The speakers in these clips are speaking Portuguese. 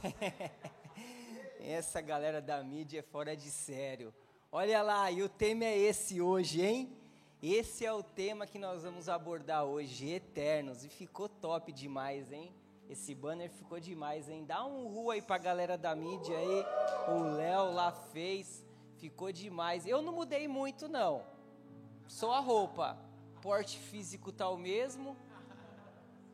Essa galera da mídia é fora de sério. Olha lá, e o tema é esse hoje, hein? Esse é o tema que nós vamos abordar hoje, Eternos. E ficou top demais, hein? Esse banner ficou demais, hein? Dá um ru aí pra galera da mídia aí. O Léo lá fez. Ficou demais. Eu não mudei muito, não. Só a roupa. Porte físico tá o mesmo.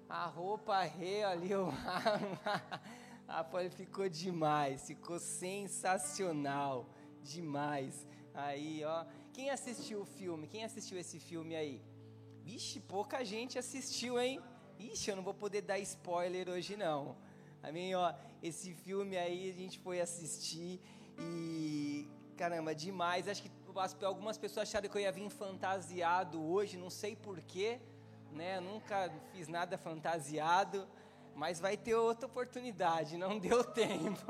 A roupa rei ali, o... Ah, ficou demais, ficou sensacional, demais. Aí, ó, quem assistiu o filme? Quem assistiu esse filme aí? Vixe, pouca gente assistiu, hein? Ixi, eu não vou poder dar spoiler hoje não. Amém, ó, esse filme aí a gente foi assistir e caramba, demais. Acho que algumas pessoas acharam que eu ia vir fantasiado hoje, não sei porquê, né? Nunca fiz nada fantasiado mas vai ter outra oportunidade, não deu tempo.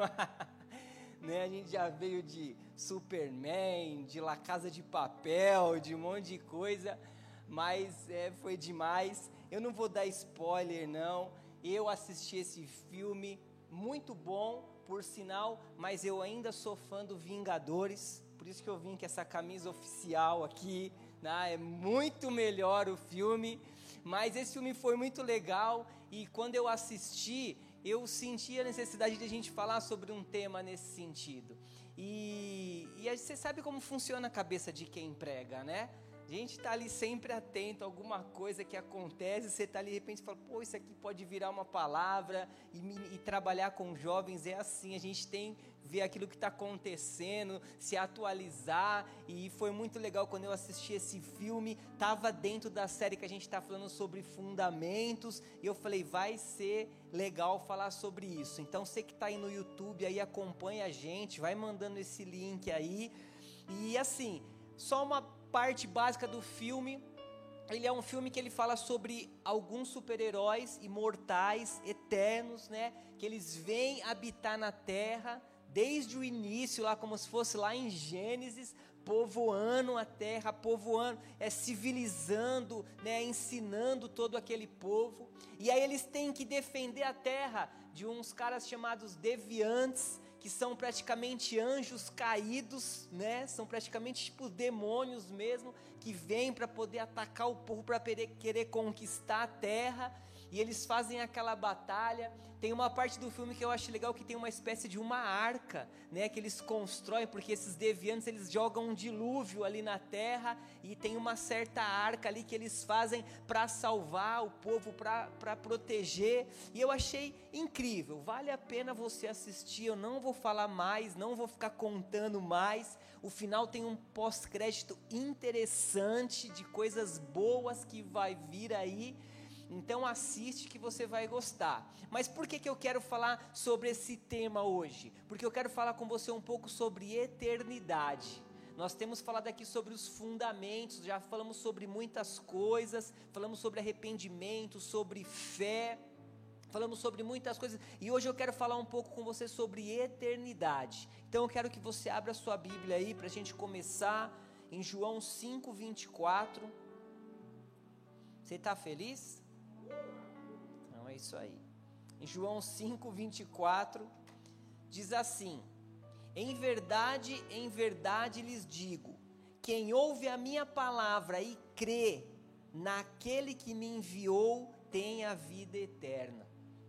né? A gente já veio de Superman, de La Casa de Papel, de um monte de coisa, mas é, foi demais. Eu não vou dar spoiler, não. Eu assisti esse filme, muito bom, por sinal, mas eu ainda sou fã do Vingadores, por isso que eu vim com essa camisa oficial aqui. Né? É muito melhor o filme. Mas esse filme foi muito legal e quando eu assisti, eu senti a necessidade de a gente falar sobre um tema nesse sentido. E, e você sabe como funciona a cabeça de quem prega, né? A gente está ali sempre atento a alguma coisa que acontece, você está ali de repente fala, pô, isso aqui pode virar uma palavra, e, e trabalhar com jovens é assim, a gente tem ver aquilo que está acontecendo, se atualizar, e foi muito legal quando eu assisti esse filme, estava dentro da série que a gente está falando sobre fundamentos, e eu falei, vai ser legal falar sobre isso. Então você que está aí no YouTube aí acompanha a gente, vai mandando esse link aí, e assim, só uma parte básica do filme, ele é um filme que ele fala sobre alguns super-heróis imortais, eternos, né? Que eles vêm habitar na Terra desde o início, lá como se fosse lá em Gênesis, povoando a terra, povoando, é civilizando, né, ensinando todo aquele povo. E aí eles têm que defender a terra de uns caras chamados deviantes, que são praticamente anjos caídos, né? São praticamente tipo demônios mesmo que vêm para poder atacar o povo para querer conquistar a terra e eles fazem aquela batalha. Tem uma parte do filme que eu acho legal que tem uma espécie de uma arca, né, que eles constroem porque esses deviantes eles jogam um dilúvio ali na terra e tem uma certa arca ali que eles fazem para salvar o povo, para proteger. E eu achei incrível. Vale a pena você assistir. Eu não vou falar mais, não vou ficar contando mais. O final tem um pós-crédito interessante de coisas boas que vai vir aí. Então assiste que você vai gostar. Mas por que, que eu quero falar sobre esse tema hoje? Porque eu quero falar com você um pouco sobre eternidade. Nós temos falado aqui sobre os fundamentos, já falamos sobre muitas coisas, falamos sobre arrependimento, sobre fé, falamos sobre muitas coisas, e hoje eu quero falar um pouco com você sobre eternidade. Então eu quero que você abra sua Bíblia aí para a gente começar em João 5, 24. Você está feliz? Isso aí. Em João 5, 24, diz assim: Em verdade, em verdade lhes digo: quem ouve a minha palavra e crê naquele que me enviou tem a vida eterna.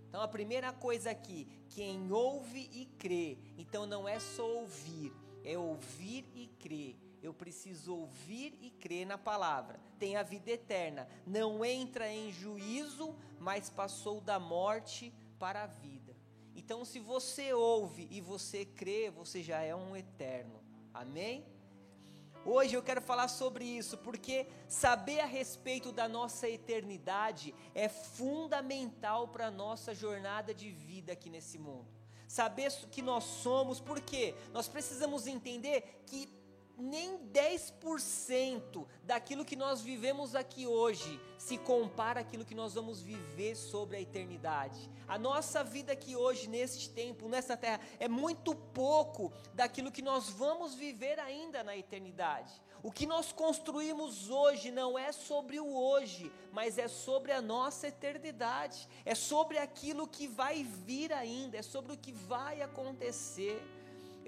Então a primeira coisa aqui, quem ouve e crê. Então não é só ouvir, é ouvir e crer eu preciso ouvir e crer na palavra. Tem a vida eterna. Não entra em juízo, mas passou da morte para a vida. Então, se você ouve e você crê, você já é um eterno. Amém? Hoje eu quero falar sobre isso, porque saber a respeito da nossa eternidade é fundamental para a nossa jornada de vida aqui nesse mundo. Saber que nós somos, porque nós precisamos entender que nem 10% daquilo que nós vivemos aqui hoje se compara àquilo que nós vamos viver sobre a eternidade. A nossa vida aqui hoje, neste tempo, nessa terra, é muito pouco daquilo que nós vamos viver ainda na eternidade. O que nós construímos hoje não é sobre o hoje, mas é sobre a nossa eternidade, é sobre aquilo que vai vir ainda, é sobre o que vai acontecer.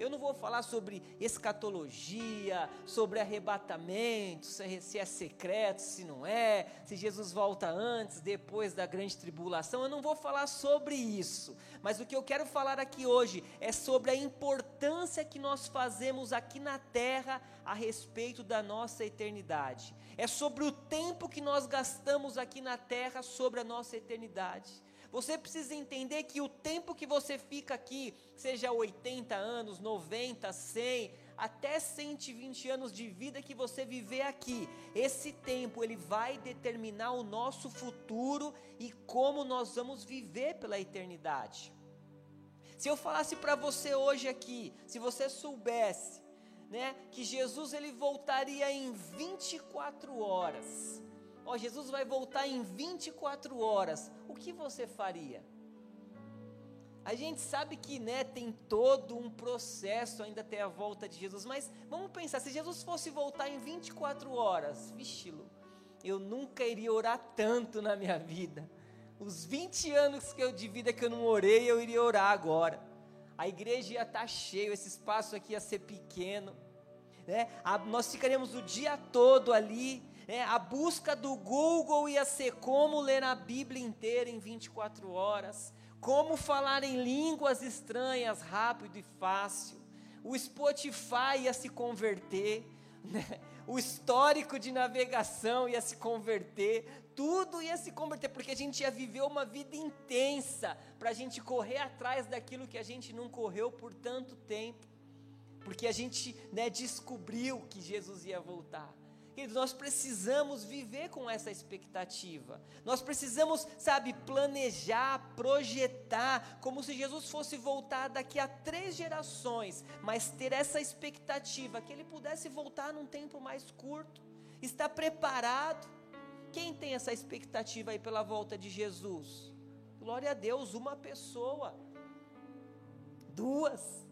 Eu não vou falar sobre escatologia, sobre arrebatamento, se é secreto, se não é, se Jesus volta antes, depois da grande tribulação. Eu não vou falar sobre isso. Mas o que eu quero falar aqui hoje é sobre a importância que nós fazemos aqui na terra a respeito da nossa eternidade. É sobre o tempo que nós gastamos aqui na terra sobre a nossa eternidade. Você precisa entender que o tempo que você fica aqui, seja 80 anos, 90, 100, até 120 anos de vida que você viver aqui, esse tempo ele vai determinar o nosso futuro e como nós vamos viver pela eternidade. Se eu falasse para você hoje aqui, se você soubesse, né, que Jesus ele voltaria em 24 horas, ó, Jesus vai voltar em 24 horas, o que você faria? A gente sabe que né, tem todo um processo ainda até a volta de Jesus, mas vamos pensar, se Jesus fosse voltar em 24 horas, vixilo, eu nunca iria orar tanto na minha vida. Os 20 anos que eu, de vida que eu não orei, eu iria orar agora. A igreja ia estar tá cheia, esse espaço aqui ia ser pequeno. Né? A, nós ficaríamos o dia todo ali é, a busca do Google ia ser como ler a Bíblia inteira em 24 horas, como falar em línguas estranhas rápido e fácil. O Spotify ia se converter, né? o histórico de navegação ia se converter, tudo ia se converter, porque a gente ia viver uma vida intensa para a gente correr atrás daquilo que a gente não correu por tanto tempo, porque a gente né, descobriu que Jesus ia voltar. Queridos, nós precisamos viver com essa expectativa. Nós precisamos, sabe, planejar, projetar, como se Jesus fosse voltar daqui a três gerações, mas ter essa expectativa que ele pudesse voltar num tempo mais curto. Está preparado? Quem tem essa expectativa aí pela volta de Jesus? Glória a Deus, uma pessoa, duas,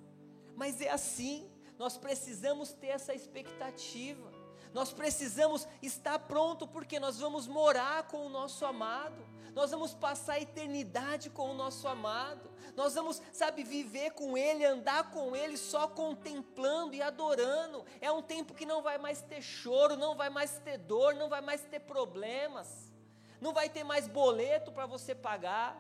mas é assim. Nós precisamos ter essa expectativa. Nós precisamos estar pronto porque nós vamos morar com o nosso amado. Nós vamos passar a eternidade com o nosso amado. Nós vamos, sabe, viver com Ele, andar com Ele, só contemplando e adorando. É um tempo que não vai mais ter choro, não vai mais ter dor, não vai mais ter problemas. Não vai ter mais boleto para você pagar.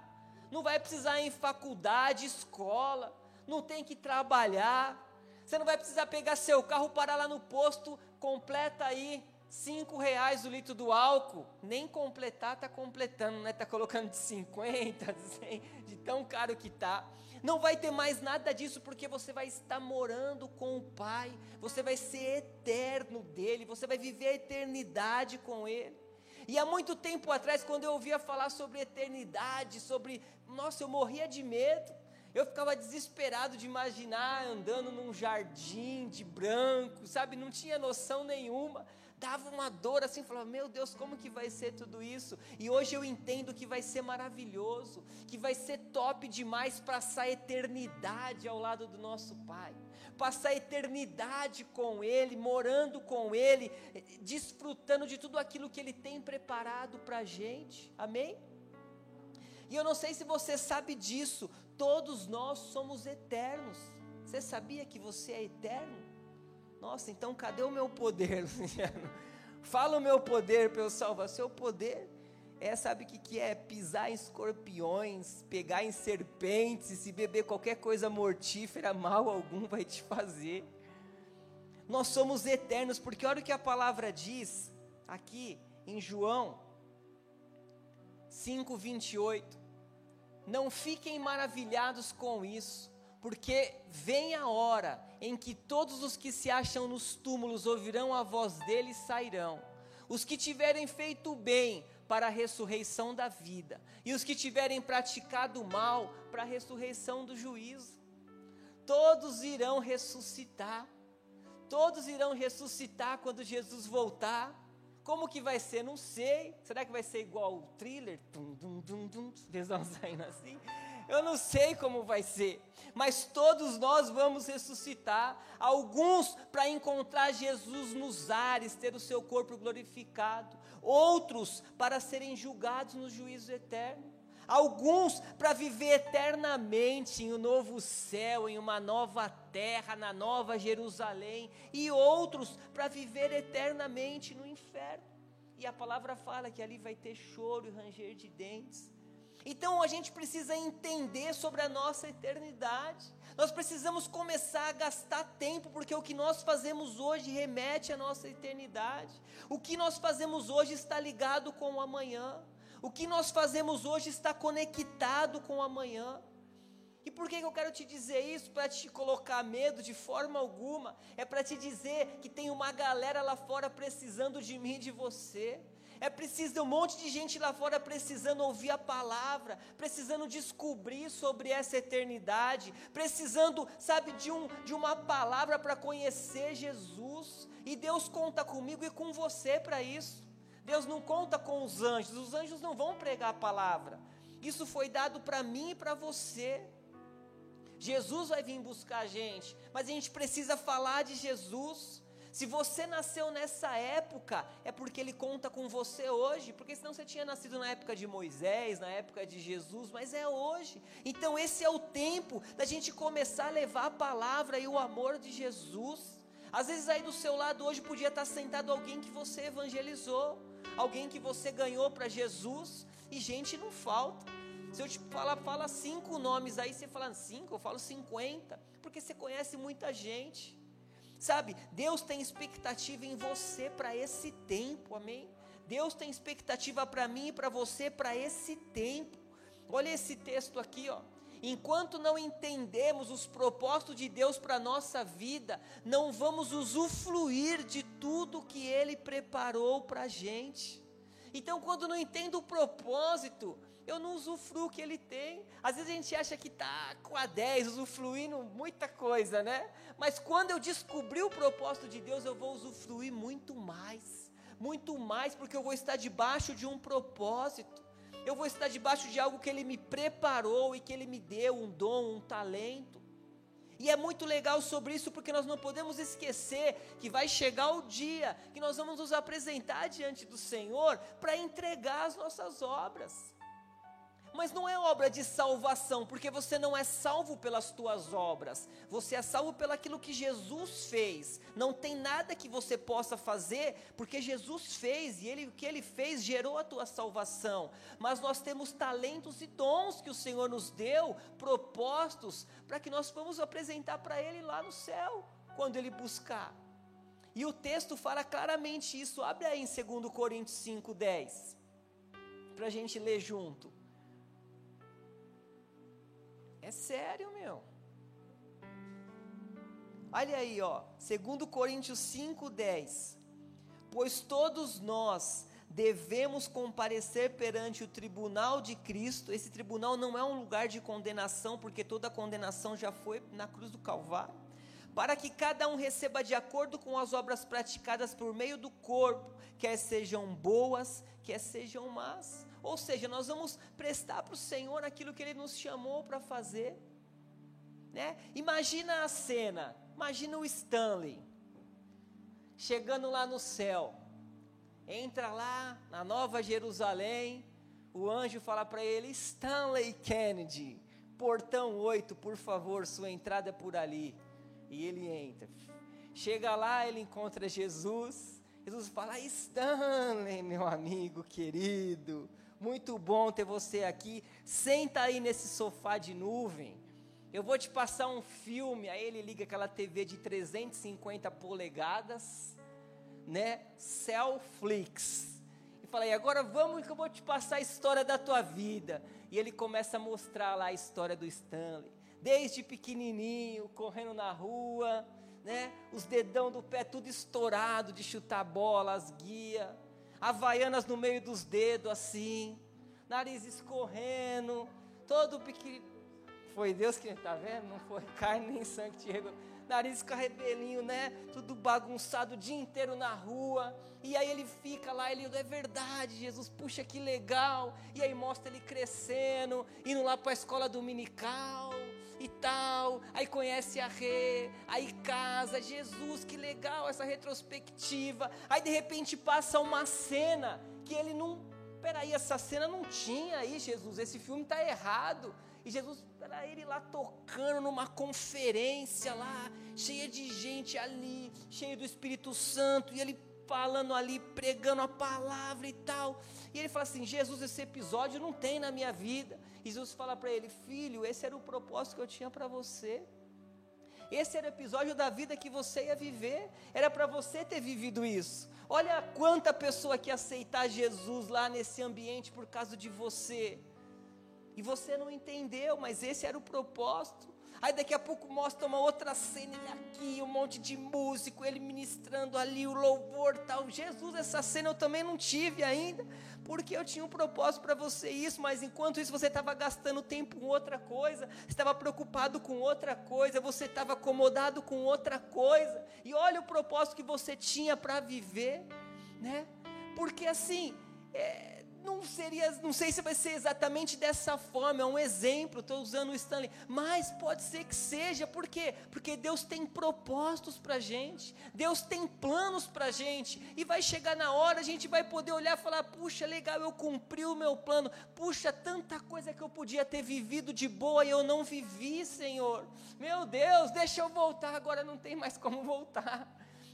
Não vai precisar ir em faculdade, escola. Não tem que trabalhar. Você não vai precisar pegar seu carro, parar lá no posto completa aí cinco reais o litro do álcool, nem completar está completando, né? Está colocando de 50, de 100, de tão caro que está. Não vai ter mais nada disso porque você vai estar morando com o Pai, você vai ser eterno dele, você vai viver a eternidade com ele. E há muito tempo atrás, quando eu ouvia falar sobre eternidade, sobre, nossa, eu morria de medo. Eu ficava desesperado de imaginar andando num jardim de branco, sabe? Não tinha noção nenhuma. Dava uma dor assim, falava: Meu Deus, como que vai ser tudo isso? E hoje eu entendo que vai ser maravilhoso, que vai ser top demais passar a eternidade ao lado do nosso Pai, passar a eternidade com Ele, morando com Ele, desfrutando de tudo aquilo que Ele tem preparado para a gente. Amém? E eu não sei se você sabe disso, todos nós somos eternos. Você sabia que você é eterno? Nossa, então cadê o meu poder, Luciano? Fala o meu poder para eu salvar. Seu poder é, sabe o que, que é? Pisar em escorpiões, pegar em serpentes, e se beber qualquer coisa mortífera, mal algum vai te fazer. Nós somos eternos, porque olha o que a palavra diz aqui em João 5, 28. Não fiquem maravilhados com isso, porque vem a hora em que todos os que se acham nos túmulos ouvirão a voz dele e sairão. Os que tiverem feito bem para a ressurreição da vida, e os que tiverem praticado mal para a ressurreição do juízo. Todos irão ressuscitar, Todos irão ressuscitar quando Jesus voltar. Como que vai ser? Não sei. Será que vai ser igual o thriller? Tum, tum, tum, tum. Eles vão saindo assim. Eu não sei como vai ser, mas todos nós vamos ressuscitar. Alguns para encontrar Jesus nos ares, ter o seu corpo glorificado. Outros para serem julgados no juízo eterno. Alguns para viver eternamente em um novo céu, em uma nova terra, na nova Jerusalém. E outros para viver eternamente no inferno. E a palavra fala que ali vai ter choro e ranger de dentes. Então a gente precisa entender sobre a nossa eternidade. Nós precisamos começar a gastar tempo, porque o que nós fazemos hoje remete à nossa eternidade. O que nós fazemos hoje está ligado com o amanhã. O que nós fazemos hoje está conectado com o amanhã. E por que eu quero te dizer isso? Para te colocar medo de forma alguma. É para te dizer que tem uma galera lá fora precisando de mim e de você. É preciso um monte de gente lá fora precisando ouvir a palavra, precisando descobrir sobre essa eternidade, precisando, sabe, de, um, de uma palavra para conhecer Jesus. E Deus conta comigo e com você para isso. Deus não conta com os anjos, os anjos não vão pregar a palavra. Isso foi dado para mim e para você. Jesus vai vir buscar a gente, mas a gente precisa falar de Jesus. Se você nasceu nessa época, é porque Ele conta com você hoje, porque senão você tinha nascido na época de Moisés, na época de Jesus, mas é hoje. Então esse é o tempo da gente começar a levar a palavra e o amor de Jesus. Às vezes aí do seu lado hoje podia estar sentado alguém que você evangelizou, alguém que você ganhou para Jesus, e gente não falta. Se eu te falar, fala cinco nomes aí, você fala cinco, eu falo cinquenta, porque você conhece muita gente. Sabe, Deus tem expectativa em você para esse tempo, amém? Deus tem expectativa para mim e para você para esse tempo. Olha esse texto aqui, ó. Enquanto não entendemos os propósitos de Deus para a nossa vida, não vamos usufruir de tudo que Ele preparou para a gente. Então, quando não entendo o propósito, eu não usufruo que ele tem. Às vezes a gente acha que está com a 10, usufruindo muita coisa, né? Mas quando eu descobrir o propósito de Deus, eu vou usufruir muito mais. Muito mais, porque eu vou estar debaixo de um propósito. Eu vou estar debaixo de algo que Ele me preparou e que Ele me deu um dom, um talento. E é muito legal sobre isso, porque nós não podemos esquecer que vai chegar o dia que nós vamos nos apresentar diante do Senhor para entregar as nossas obras. Mas não é obra de salvação, porque você não é salvo pelas tuas obras, você é salvo pelaquilo que Jesus fez. Não tem nada que você possa fazer, porque Jesus fez e ele, o que ele fez gerou a tua salvação. Mas nós temos talentos e dons que o Senhor nos deu, propostos, para que nós vamos apresentar para Ele lá no céu, quando Ele buscar. E o texto fala claramente isso. Abre aí em 2 Coríntios 5,10, para a gente ler junto. É sério, meu. Olha aí, ó, 2 Coríntios 5:10. Pois todos nós devemos comparecer perante o tribunal de Cristo. Esse tribunal não é um lugar de condenação, porque toda condenação já foi na cruz do Calvário. Para que cada um receba de acordo com as obras praticadas por meio do corpo, quer sejam boas, quer sejam más. Ou seja, nós vamos prestar para o Senhor aquilo que Ele nos chamou para fazer. Né? Imagina a cena, imagina o Stanley chegando lá no céu. Entra lá na Nova Jerusalém, o anjo fala para ele: Stanley Kennedy, portão 8, por favor, sua entrada é por ali. E ele entra. Chega lá, ele encontra Jesus. Jesus fala: Stanley, meu amigo querido, muito bom ter você aqui. Senta aí nesse sofá de nuvem. Eu vou te passar um filme. Aí ele liga aquela TV de 350 polegadas, né? Cellflix. E fala: "E agora vamos que eu vou te passar a história da tua vida". E ele começa a mostrar lá a história do Stanley, desde pequenininho, correndo na rua, né? Os dedão do pé tudo estourado de chutar bola, as guias havaianas no meio dos dedos assim, nariz escorrendo, todo pequeno. foi Deus que, tá vendo? Não foi carne nem sangue que. Nariz carrebelinho, né? Tudo bagunçado o dia inteiro na rua. E aí ele fica lá, ele, é verdade, Jesus, puxa que legal. E aí mostra ele crescendo, indo lá para a escola dominical e tal. Aí conhece a Rê, aí casa, Jesus, que legal essa retrospectiva. Aí de repente passa uma cena que ele não. Peraí, essa cena não tinha aí, Jesus, esse filme está errado. E Jesus, era ele lá tocando numa conferência lá, cheia de gente ali, cheio do Espírito Santo, e ele falando ali, pregando a palavra e tal. E ele fala assim: Jesus, esse episódio não tem na minha vida. Jesus fala para ele: Filho, esse era o propósito que eu tinha para você. Esse era o episódio da vida que você ia viver. Era para você ter vivido isso. Olha quanta pessoa que aceitar Jesus lá nesse ambiente por causa de você. E você não entendeu, mas esse era o propósito. Aí daqui a pouco mostra uma outra cena, ele aqui, um monte de músico, ele ministrando ali o louvor tal. Jesus, essa cena eu também não tive ainda, porque eu tinha um propósito para você isso, mas enquanto isso você estava gastando tempo com outra coisa, estava preocupado com outra coisa, você estava acomodado com outra coisa. E olha o propósito que você tinha para viver, né? Porque assim, é, não seria, não sei se vai ser exatamente dessa forma, é um exemplo, estou usando o Stanley, mas pode ser que seja, por quê? Porque Deus tem propósitos para a gente, Deus tem planos para a gente, e vai chegar na hora, a gente vai poder olhar e falar: puxa, legal, eu cumpri o meu plano, puxa, tanta coisa que eu podia ter vivido de boa e eu não vivi, Senhor, meu Deus, deixa eu voltar, agora não tem mais como voltar.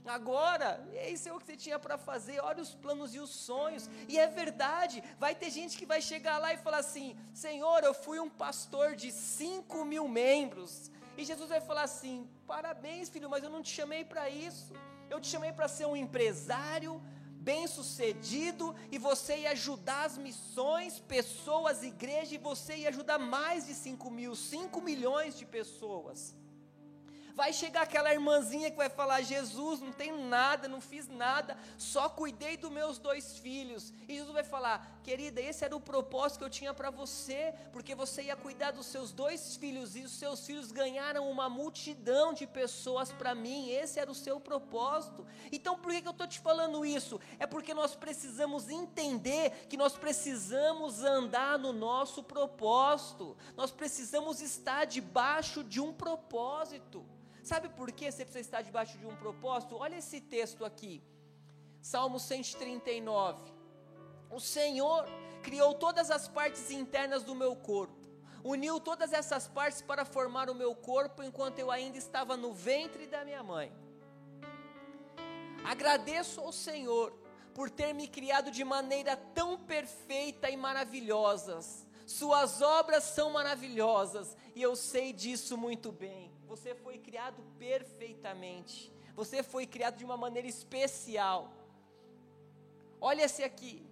Agora, esse é o que você tinha para fazer. Olha os planos e os sonhos. E é verdade. Vai ter gente que vai chegar lá e falar assim: Senhor, eu fui um pastor de 5 mil membros. E Jesus vai falar assim: Parabéns, filho, mas eu não te chamei para isso. Eu te chamei para ser um empresário bem sucedido e você ia ajudar as missões, pessoas, igreja, e você ia ajudar mais de 5 mil, 5 milhões de pessoas. Vai chegar aquela irmãzinha que vai falar: Jesus, não tenho nada, não fiz nada, só cuidei dos meus dois filhos. E Jesus vai falar: querida, esse era o propósito que eu tinha para você, porque você ia cuidar dos seus dois filhos e os seus filhos ganharam uma multidão de pessoas para mim. Esse era o seu propósito. Então, por que, que eu estou te falando isso? É porque nós precisamos entender que nós precisamos andar no nosso propósito, nós precisamos estar debaixo de um propósito. Sabe por que você precisa estar debaixo de um propósito? Olha esse texto aqui, Salmo 139. O Senhor criou todas as partes internas do meu corpo, uniu todas essas partes para formar o meu corpo enquanto eu ainda estava no ventre da minha mãe. Agradeço ao Senhor por ter me criado de maneira tão perfeita e maravilhosa. Suas obras são maravilhosas e eu sei disso muito bem. Você foi criado perfeitamente. Você foi criado de uma maneira especial. Olha-se aqui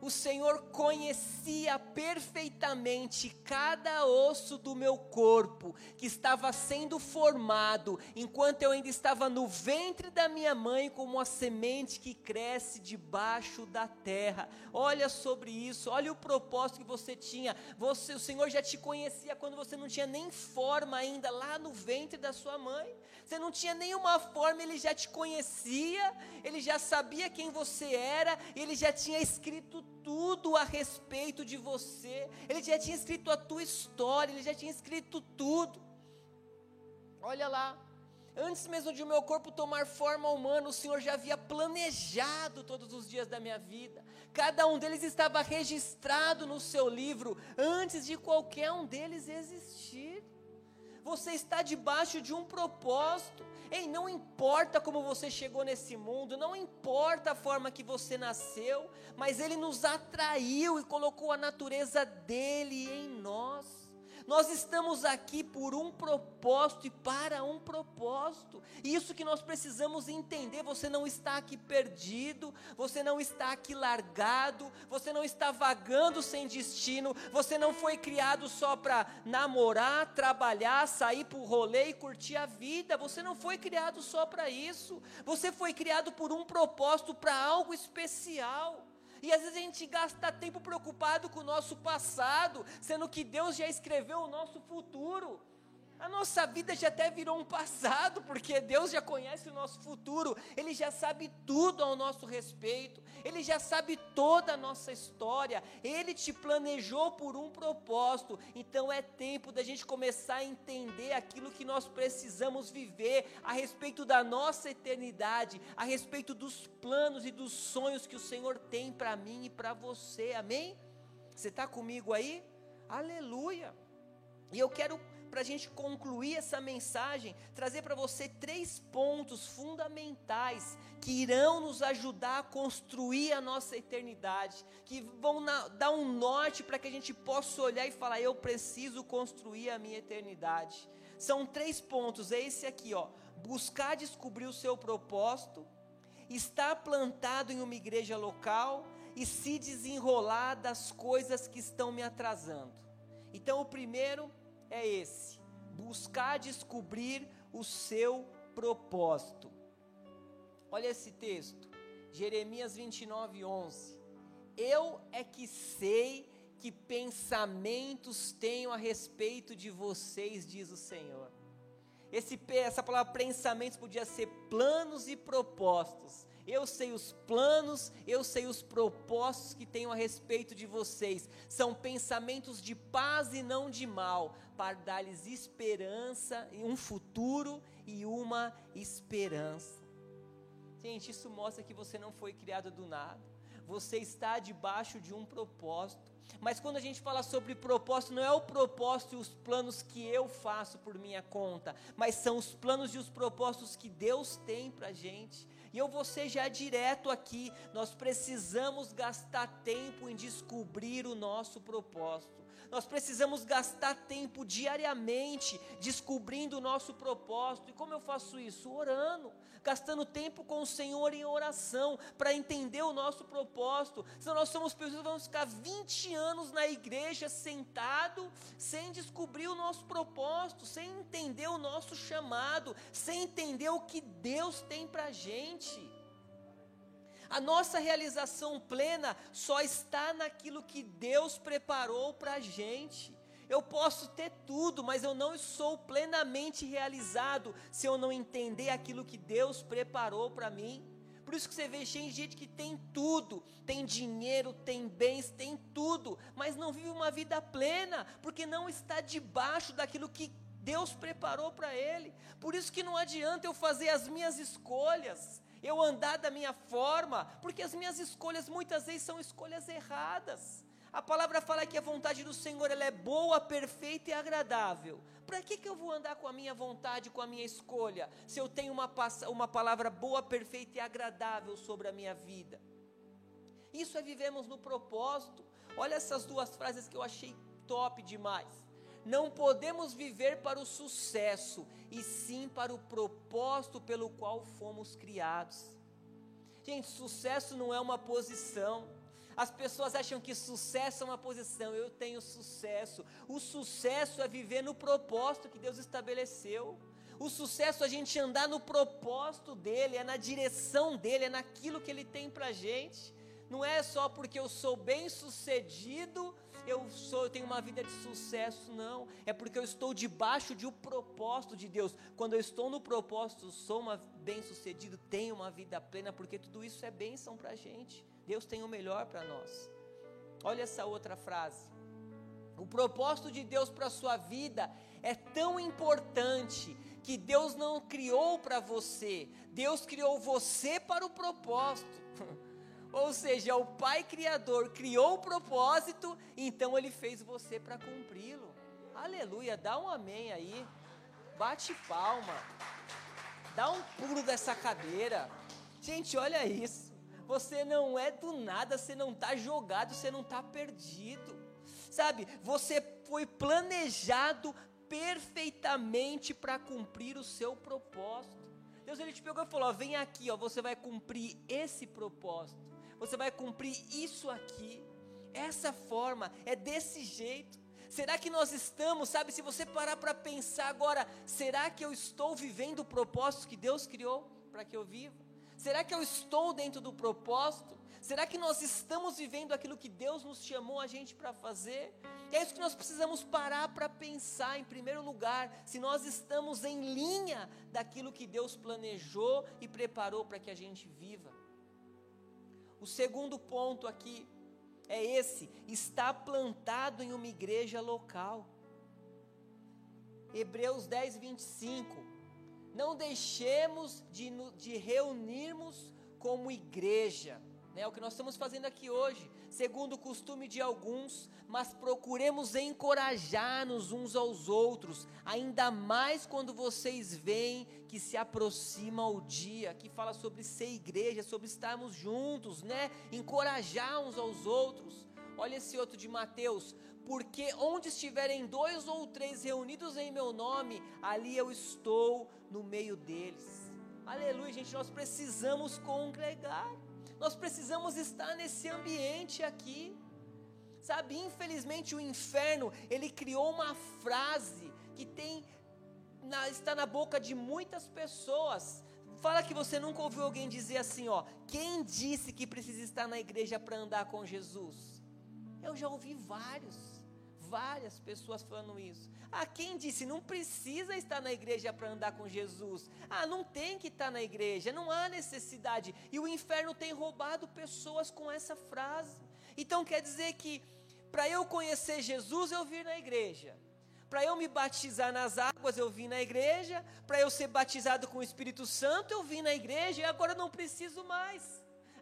o Senhor conhecia perfeitamente cada osso do meu corpo que estava sendo formado, enquanto eu ainda estava no ventre da minha mãe, como a semente que cresce debaixo da terra. Olha sobre isso, olha o propósito que você tinha. Você, o Senhor já te conhecia quando você não tinha nem forma ainda lá no ventre da sua mãe. Você não tinha nenhuma forma, ele já te conhecia, ele já sabia quem você era, ele já tinha escrito tudo a respeito de você, ele já tinha escrito a tua história, ele já tinha escrito tudo. Olha lá, antes mesmo de o meu corpo tomar forma humana, o Senhor já havia planejado todos os dias da minha vida. Cada um deles estava registrado no seu livro antes de qualquer um deles existir. Você está debaixo de um propósito. Ei, não importa como você chegou nesse mundo, não importa a forma que você nasceu, mas Ele nos atraiu e colocou a natureza dele em nós. Nós estamos aqui por um propósito e para um propósito. Isso que nós precisamos entender. Você não está aqui perdido, você não está aqui largado, você não está vagando sem destino, você não foi criado só para namorar, trabalhar, sair para o rolê e curtir a vida. Você não foi criado só para isso. Você foi criado por um propósito, para algo especial. E às vezes a gente gasta tempo preocupado com o nosso passado, sendo que Deus já escreveu o nosso futuro. A nossa vida já até virou um passado, porque Deus já conhece o nosso futuro, Ele já sabe tudo ao nosso respeito, Ele já sabe toda a nossa história, Ele te planejou por um propósito, então é tempo da gente começar a entender aquilo que nós precisamos viver a respeito da nossa eternidade, a respeito dos planos e dos sonhos que o Senhor tem para mim e para você, amém? Você está comigo aí? Aleluia! E eu quero para a gente concluir essa mensagem, trazer para você três pontos fundamentais que irão nos ajudar a construir a nossa eternidade, que vão na, dar um norte para que a gente possa olhar e falar: eu preciso construir a minha eternidade. São três pontos, é esse aqui, ó. Buscar descobrir o seu propósito, estar plantado em uma igreja local e se desenrolar das coisas que estão me atrasando. Então, o primeiro é esse: buscar descobrir o seu propósito. Olha esse texto, Jeremias 29, 11. Eu é que sei que pensamentos tenho a respeito de vocês, diz o Senhor. Esse, essa palavra pensamentos podia ser planos e propósitos. Eu sei os planos, eu sei os propósitos que tenho a respeito de vocês. São pensamentos de paz e não de mal, para dar-lhes esperança, um futuro e uma esperança. Gente, isso mostra que você não foi criado do nada. Você está debaixo de um propósito. Mas quando a gente fala sobre propósito, não é o propósito e os planos que eu faço por minha conta, mas são os planos e os propósitos que Deus tem para a gente. E eu vou ser já direto aqui, nós precisamos gastar tempo em descobrir o nosso propósito. Nós precisamos gastar tempo diariamente descobrindo o nosso propósito. E como eu faço isso? Orando, gastando tempo com o Senhor em oração, para entender o nosso propósito. Senão nós somos pessoas que vamos ficar 20 anos na igreja sentado, sem descobrir o nosso propósito, sem entender o nosso chamado, sem entender o que Deus tem para gente. A nossa realização plena só está naquilo que Deus preparou para a gente. Eu posso ter tudo, mas eu não sou plenamente realizado se eu não entender aquilo que Deus preparou para mim. Por isso que você vê gente que tem tudo, tem dinheiro, tem bens, tem tudo, mas não vive uma vida plena, porque não está debaixo daquilo que Deus preparou para ele. Por isso que não adianta eu fazer as minhas escolhas eu andar da minha forma, porque as minhas escolhas muitas vezes são escolhas erradas. A palavra fala que a vontade do Senhor ela é boa, perfeita e agradável. Para que, que eu vou andar com a minha vontade, com a minha escolha, se eu tenho uma, uma palavra boa, perfeita e agradável sobre a minha vida? Isso é vivemos no propósito. Olha essas duas frases que eu achei top demais. Não podemos viver para o sucesso, e sim para o propósito pelo qual fomos criados. Gente, sucesso não é uma posição. As pessoas acham que sucesso é uma posição. Eu tenho sucesso. O sucesso é viver no propósito que Deus estabeleceu. O sucesso é a gente andar no propósito dele, é na direção dele, é naquilo que ele tem pra gente. Não é só porque eu sou bem sucedido eu sou, eu tenho uma vida de sucesso, não. É porque eu estou debaixo de um propósito de Deus. Quando eu estou no propósito, sou uma bem-sucedido, tenho uma vida plena, porque tudo isso é bênção para a gente. Deus tem o melhor para nós. Olha essa outra frase. O propósito de Deus para a sua vida é tão importante que Deus não criou para você, Deus criou você para o propósito. Ou seja, o Pai Criador criou o propósito, então Ele fez você para cumpri-lo. Aleluia, dá um amém aí. Bate palma. Dá um pulo dessa cadeira. Gente, olha isso. Você não é do nada, você não está jogado, você não está perdido. Sabe, você foi planejado perfeitamente para cumprir o seu propósito. Deus ele te pegou e falou: ó, vem aqui, ó, você vai cumprir esse propósito você vai cumprir isso aqui, essa forma, é desse jeito. Será que nós estamos, sabe, se você parar para pensar agora, será que eu estou vivendo o propósito que Deus criou para que eu viva? Será que eu estou dentro do propósito? Será que nós estamos vivendo aquilo que Deus nos chamou a gente para fazer? É isso que nós precisamos parar para pensar, em primeiro lugar, se nós estamos em linha daquilo que Deus planejou e preparou para que a gente viva. O segundo ponto aqui é esse: está plantado em uma igreja local. Hebreus 10, 25. Não deixemos de, de reunirmos como igreja é o que nós estamos fazendo aqui hoje, segundo o costume de alguns, mas procuremos encorajar-nos uns aos outros, ainda mais quando vocês veem que se aproxima o dia, que fala sobre ser igreja, sobre estarmos juntos, né? Encorajar uns aos outros. Olha esse outro de Mateus, porque onde estiverem dois ou três reunidos em meu nome, ali eu estou no meio deles. Aleluia, gente, nós precisamos congregar. Nós precisamos estar nesse ambiente aqui. Sabe, infelizmente o inferno, ele criou uma frase que tem na, está na boca de muitas pessoas. Fala que você nunca ouviu alguém dizer assim, ó, quem disse que precisa estar na igreja para andar com Jesus? Eu já ouvi vários, várias pessoas falando isso. Ah, quem disse não precisa estar na igreja para andar com Jesus? Ah, não tem que estar na igreja, não há necessidade. E o inferno tem roubado pessoas com essa frase. Então quer dizer que para eu conhecer Jesus eu vir na igreja. Para eu me batizar nas águas, eu vim na igreja. Para eu ser batizado com o Espírito Santo, eu vim na igreja. E agora não preciso mais.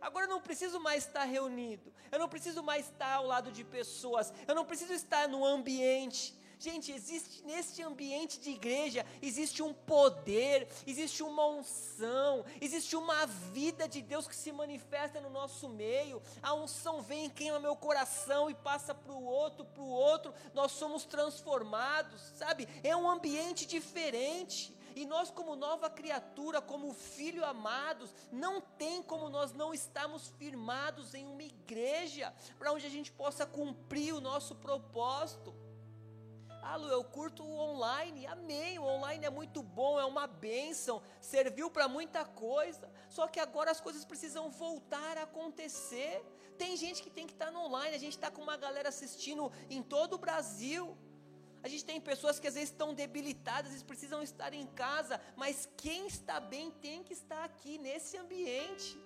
Agora eu não preciso mais estar reunido. Eu não preciso mais estar ao lado de pessoas. Eu não preciso estar no ambiente. Gente, existe neste ambiente de igreja, existe um poder, existe uma unção, existe uma vida de Deus que se manifesta no nosso meio. A unção vem queima meu coração e passa para o outro, para o outro. Nós somos transformados, sabe? É um ambiente diferente. E nós, como nova criatura, como filho amados, não tem como nós não estarmos firmados em uma igreja para onde a gente possa cumprir o nosso propósito. Ah, Lu, eu curto o online, amém, o online é muito bom, é uma bênção, serviu para muita coisa, só que agora as coisas precisam voltar a acontecer. Tem gente que tem que estar tá no online, a gente está com uma galera assistindo em todo o Brasil. A gente tem pessoas que às vezes estão debilitadas, eles precisam estar em casa, mas quem está bem tem que estar aqui nesse ambiente.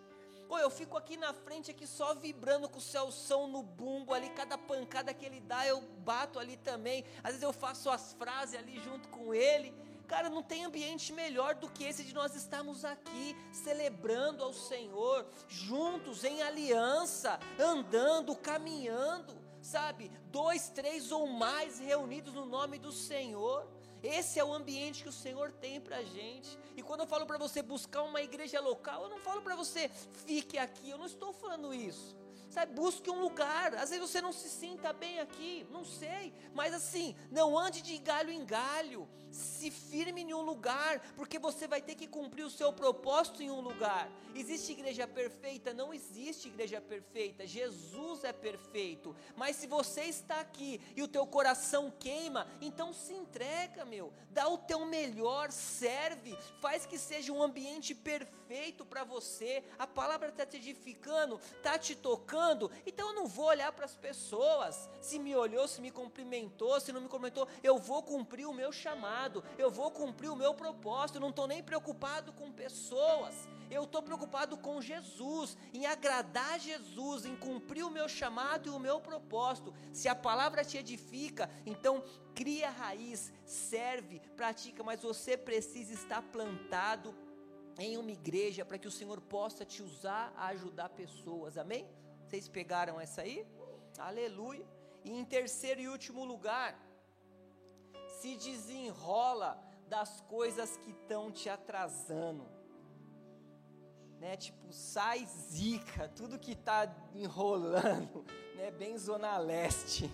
Pô, eu fico aqui na frente, aqui só vibrando com o Celção no bumbo ali, cada pancada que ele dá, eu bato ali também. Às vezes eu faço as frases ali junto com ele. Cara, não tem ambiente melhor do que esse de nós estarmos aqui celebrando ao Senhor, juntos em aliança, andando, caminhando, sabe? Dois, três ou mais reunidos no nome do Senhor. Esse é o ambiente que o Senhor tem para gente. E quando eu falo para você buscar uma igreja local, eu não falo para você fique aqui, eu não estou falando isso. Sabe, busque um lugar. Às vezes você não se sinta bem aqui, não sei. Mas assim, não ande de galho em galho. Se firme em um lugar, porque você vai ter que cumprir o seu propósito em um lugar. Existe igreja perfeita? Não existe igreja perfeita. Jesus é perfeito. Mas se você está aqui e o teu coração queima, então se entrega, meu. Dá o teu melhor, serve, faz que seja um ambiente perfeito para você. A palavra está te edificando, está te tocando então eu não vou olhar para as pessoas. Se me olhou, se me cumprimentou, se não me cumprimentou, eu vou cumprir o meu chamado, eu vou cumprir o meu propósito. Não estou nem preocupado com pessoas. Eu estou preocupado com Jesus, em agradar Jesus, em cumprir o meu chamado e o meu propósito. Se a palavra te edifica, então cria raiz, serve, pratica, mas você precisa estar plantado em uma igreja para que o Senhor possa te usar a ajudar pessoas. Amém? Vocês pegaram essa aí? Aleluia. E em terceiro e último lugar, se desenrola das coisas que estão te atrasando. Né? Tipo, sai zica, tudo que está enrolando, né? Bem zona leste.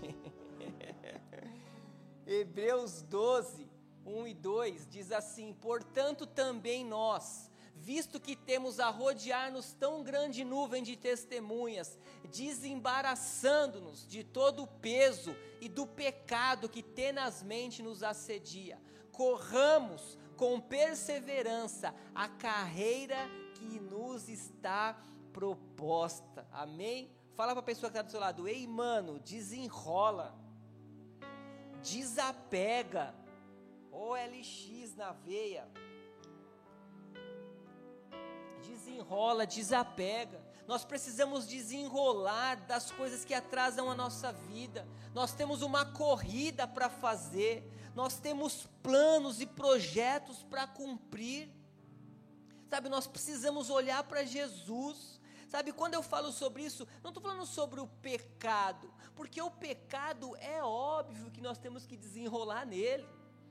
Hebreus 12, 1 e 2 diz assim: "Portanto também nós, visto que temos a rodear-nos tão grande nuvem de testemunhas, desembaraçando-nos de todo o peso e do pecado que tenazmente nos assedia, corramos com perseverança a carreira que nos está proposta. Amém? Fala para a pessoa que está do seu lado, ei mano, desenrola, desapega, OLX na veia, desenrola, desapega. Nós precisamos desenrolar das coisas que atrasam a nossa vida. Nós temos uma corrida para fazer, nós temos planos e projetos para cumprir. Sabe, nós precisamos olhar para Jesus Sabe, quando eu falo sobre isso, não estou falando sobre o pecado, porque o pecado é óbvio que nós temos que desenrolar nele.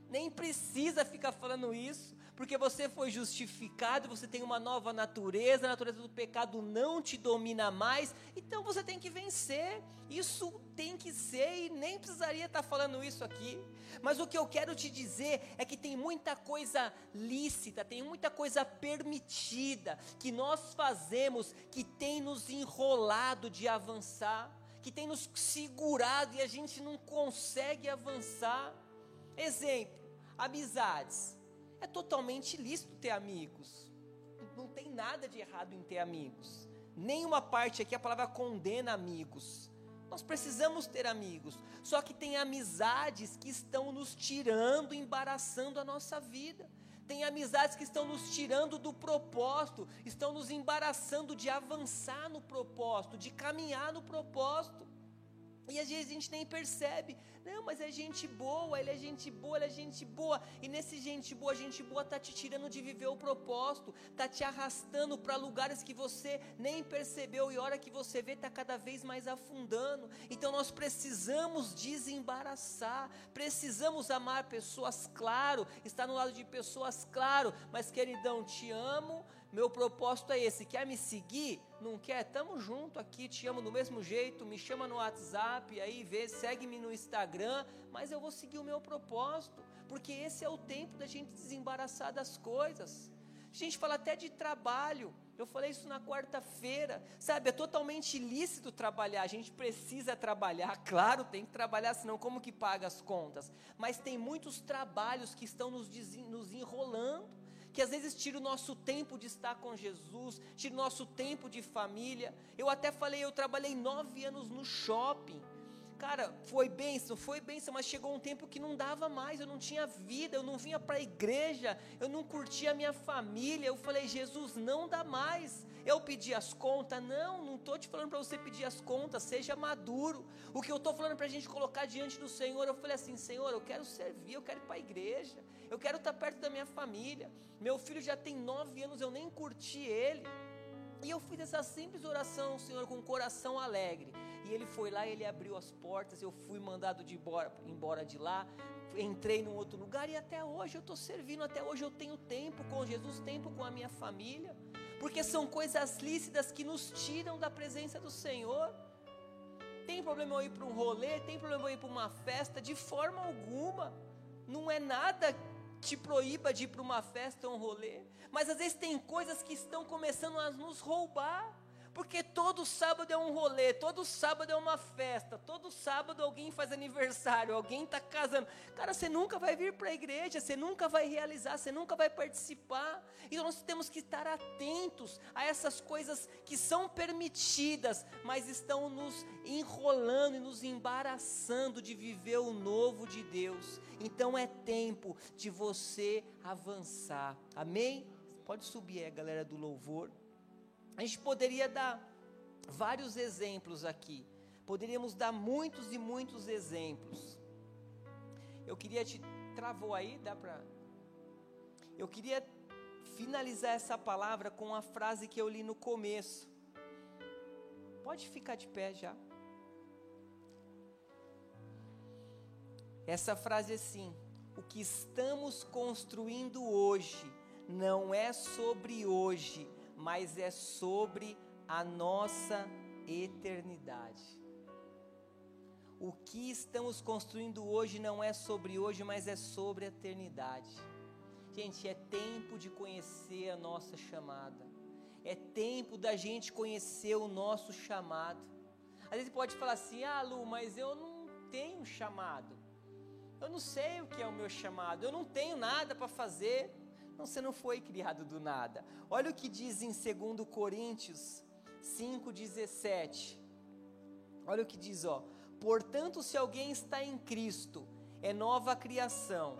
Nem precisa ficar falando isso, porque você foi justificado, você tem uma nova natureza, a natureza do pecado não te domina mais, então você tem que vencer. Isso tem que ser e nem precisaria estar falando isso aqui. Mas o que eu quero te dizer é que tem muita coisa lícita, tem muita coisa permitida que nós fazemos que tem nos enrolado de avançar, que tem nos segurado e a gente não consegue avançar. Exemplo, amizades. É totalmente lícito ter amigos. Não tem nada de errado em ter amigos. Nenhuma parte aqui a palavra condena amigos. Nós precisamos ter amigos. Só que tem amizades que estão nos tirando, embaraçando a nossa vida. Tem amizades que estão nos tirando do propósito, estão nos embaraçando de avançar no propósito, de caminhar no propósito. E às vezes a gente nem percebe. Não, mas é gente boa, ele é gente boa, ele é gente boa. E nesse gente boa, gente boa tá te tirando de viver o propósito, tá te arrastando para lugares que você nem percebeu e hora que você vê tá cada vez mais afundando. Então nós precisamos desembaraçar, precisamos amar pessoas, claro, estar no lado de pessoas, claro. Mas queridão, te amo, meu propósito é esse. Quer me seguir? Não quer? Tamo junto aqui, te amo do mesmo jeito. Me chama no WhatsApp, aí vê, segue-me no Instagram, mas eu vou seguir o meu propósito, porque esse é o tempo da gente desembaraçar das coisas. A gente fala até de trabalho. Eu falei isso na quarta-feira. Sabe, é totalmente ilícito trabalhar. A gente precisa trabalhar, claro, tem que trabalhar, senão como que paga as contas? Mas tem muitos trabalhos que estão nos, nos enrolando que às vezes tira o nosso tempo de estar com Jesus, tira o nosso tempo de família. Eu até falei, eu trabalhei nove anos no shopping. Cara, foi bênção, foi bênção, mas chegou um tempo que não dava mais, eu não tinha vida, eu não vinha para a igreja, eu não curtia a minha família. Eu falei, Jesus, não dá mais. Eu pedi as contas, não, não estou te falando para você pedir as contas, seja maduro. O que eu estou falando para a gente colocar diante do Senhor, eu falei assim: Senhor, eu quero servir, eu quero ir para a igreja, eu quero estar perto da minha família. Meu filho já tem nove anos, eu nem curti ele. E eu fiz essa simples oração, Senhor, com o coração alegre. E ele foi lá, ele abriu as portas, eu fui mandado de embora, embora de lá, entrei num outro lugar e até hoje eu estou servindo, até hoje eu tenho tempo com Jesus, tempo com a minha família porque são coisas lícitas que nos tiram da presença do Senhor. Tem problema eu ir para um rolê, tem problema eu ir para uma festa, de forma alguma. Não é nada te proíba de ir para uma festa ou um rolê, mas às vezes tem coisas que estão começando a nos roubar. Porque todo sábado é um rolê, todo sábado é uma festa, todo sábado alguém faz aniversário, alguém está casando. Cara, você nunca vai vir para a igreja, você nunca vai realizar, você nunca vai participar. Então nós temos que estar atentos a essas coisas que são permitidas, mas estão nos enrolando e nos embaraçando de viver o novo de Deus. Então é tempo de você avançar. Amém? Pode subir aí, galera do louvor. A gente poderia dar vários exemplos aqui. Poderíamos dar muitos e muitos exemplos. Eu queria te travou aí, dá para Eu queria finalizar essa palavra com a frase que eu li no começo. Pode ficar de pé já. Essa frase é assim: o que estamos construindo hoje não é sobre hoje, mas é sobre a nossa eternidade. O que estamos construindo hoje não é sobre hoje, mas é sobre a eternidade. Gente, é tempo de conhecer a nossa chamada. É tempo da gente conhecer o nosso chamado. Às vezes pode falar assim: "Ah, Lu, mas eu não tenho chamado. Eu não sei o que é o meu chamado. Eu não tenho nada para fazer." Não, você não foi criado do nada. Olha o que diz em 2 Coríntios 5:17. Olha o que diz, ó. Portanto, se alguém está em Cristo, é nova criação.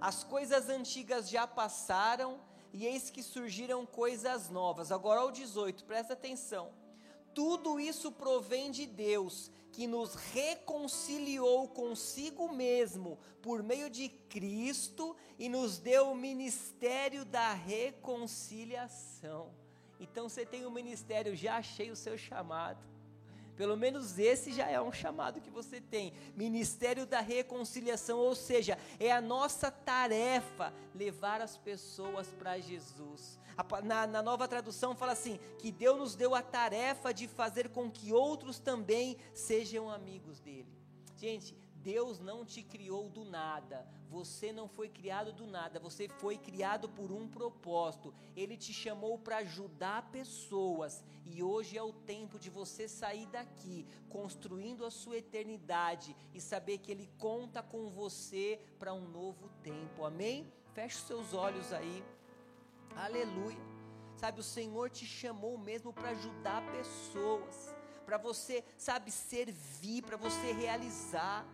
As coisas antigas já passaram e eis que surgiram coisas novas. Agora ao 18, presta atenção. Tudo isso provém de Deus, que nos reconciliou consigo mesmo por meio de Cristo e nos deu o ministério da reconciliação. Então você tem o um ministério, já achei o seu chamado. Pelo menos esse já é um chamado que você tem. Ministério da Reconciliação, ou seja, é a nossa tarefa levar as pessoas para Jesus. Na, na, nova tradução fala assim: que Deus nos deu a tarefa de fazer com que outros também sejam amigos dele. Gente, Deus não te criou do nada, você não foi criado do nada, você foi criado por um propósito. Ele te chamou para ajudar pessoas e hoje é o tempo de você sair daqui, construindo a sua eternidade e saber que Ele conta com você para um novo tempo. Amém? Feche seus olhos aí. Aleluia. Sabe, o Senhor te chamou mesmo para ajudar pessoas, para você, sabe, servir, para você realizar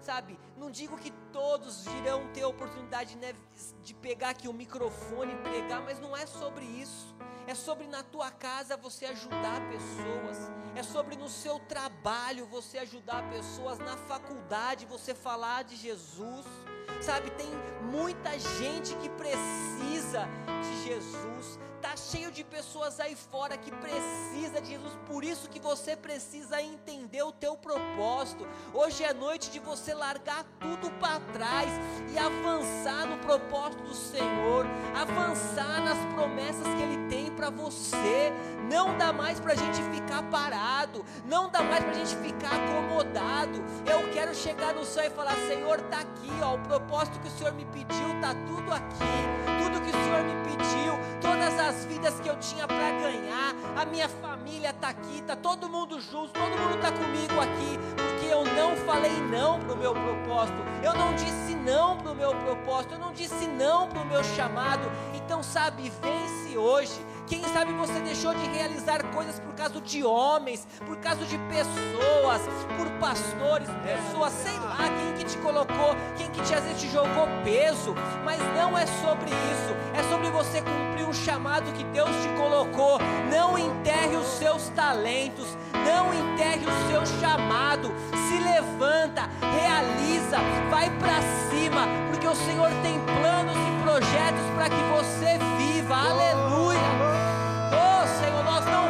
sabe? Não digo que todos irão ter a oportunidade né, de pegar aqui o microfone e pregar, mas não é sobre isso. É sobre na tua casa você ajudar pessoas. É sobre no seu trabalho você ajudar pessoas. Na faculdade você falar de Jesus. Sabe, tem muita gente que precisa de Jesus. Tá cheio de pessoas aí fora que precisa de Jesus, por isso que você precisa entender o teu propósito. Hoje é noite de você largar tudo para trás e avançar no propósito do Senhor, avançar nas promessas que ele tem para você. Não dá mais para a gente ficar parado, não dá mais para a gente ficar acomodado. Eu quero chegar no céu e falar: Senhor, tá aqui, ó, o propósito que o Senhor me pediu, tá tudo aqui, tudo que o Senhor me pediu, todas as vidas que eu tinha para ganhar, a minha família está aqui, está todo mundo junto, todo mundo está comigo aqui, porque eu não falei não para o meu propósito, eu não disse não para o meu propósito, eu não disse não para o meu chamado. Então, sabe, vence hoje quem sabe você deixou de realizar coisas por causa de homens, por causa de pessoas, por pastores, pessoas, sei lá, quem que te colocou, quem que te, às vezes te jogou peso, mas não é sobre isso, é sobre você cumprir o chamado que Deus te colocou. Não enterre os seus talentos, não enterre o seu chamado. Se levanta, realiza, vai para cima, porque o Senhor tem planos e projetos para que você viva. Aleluia. vou avançar, eu vou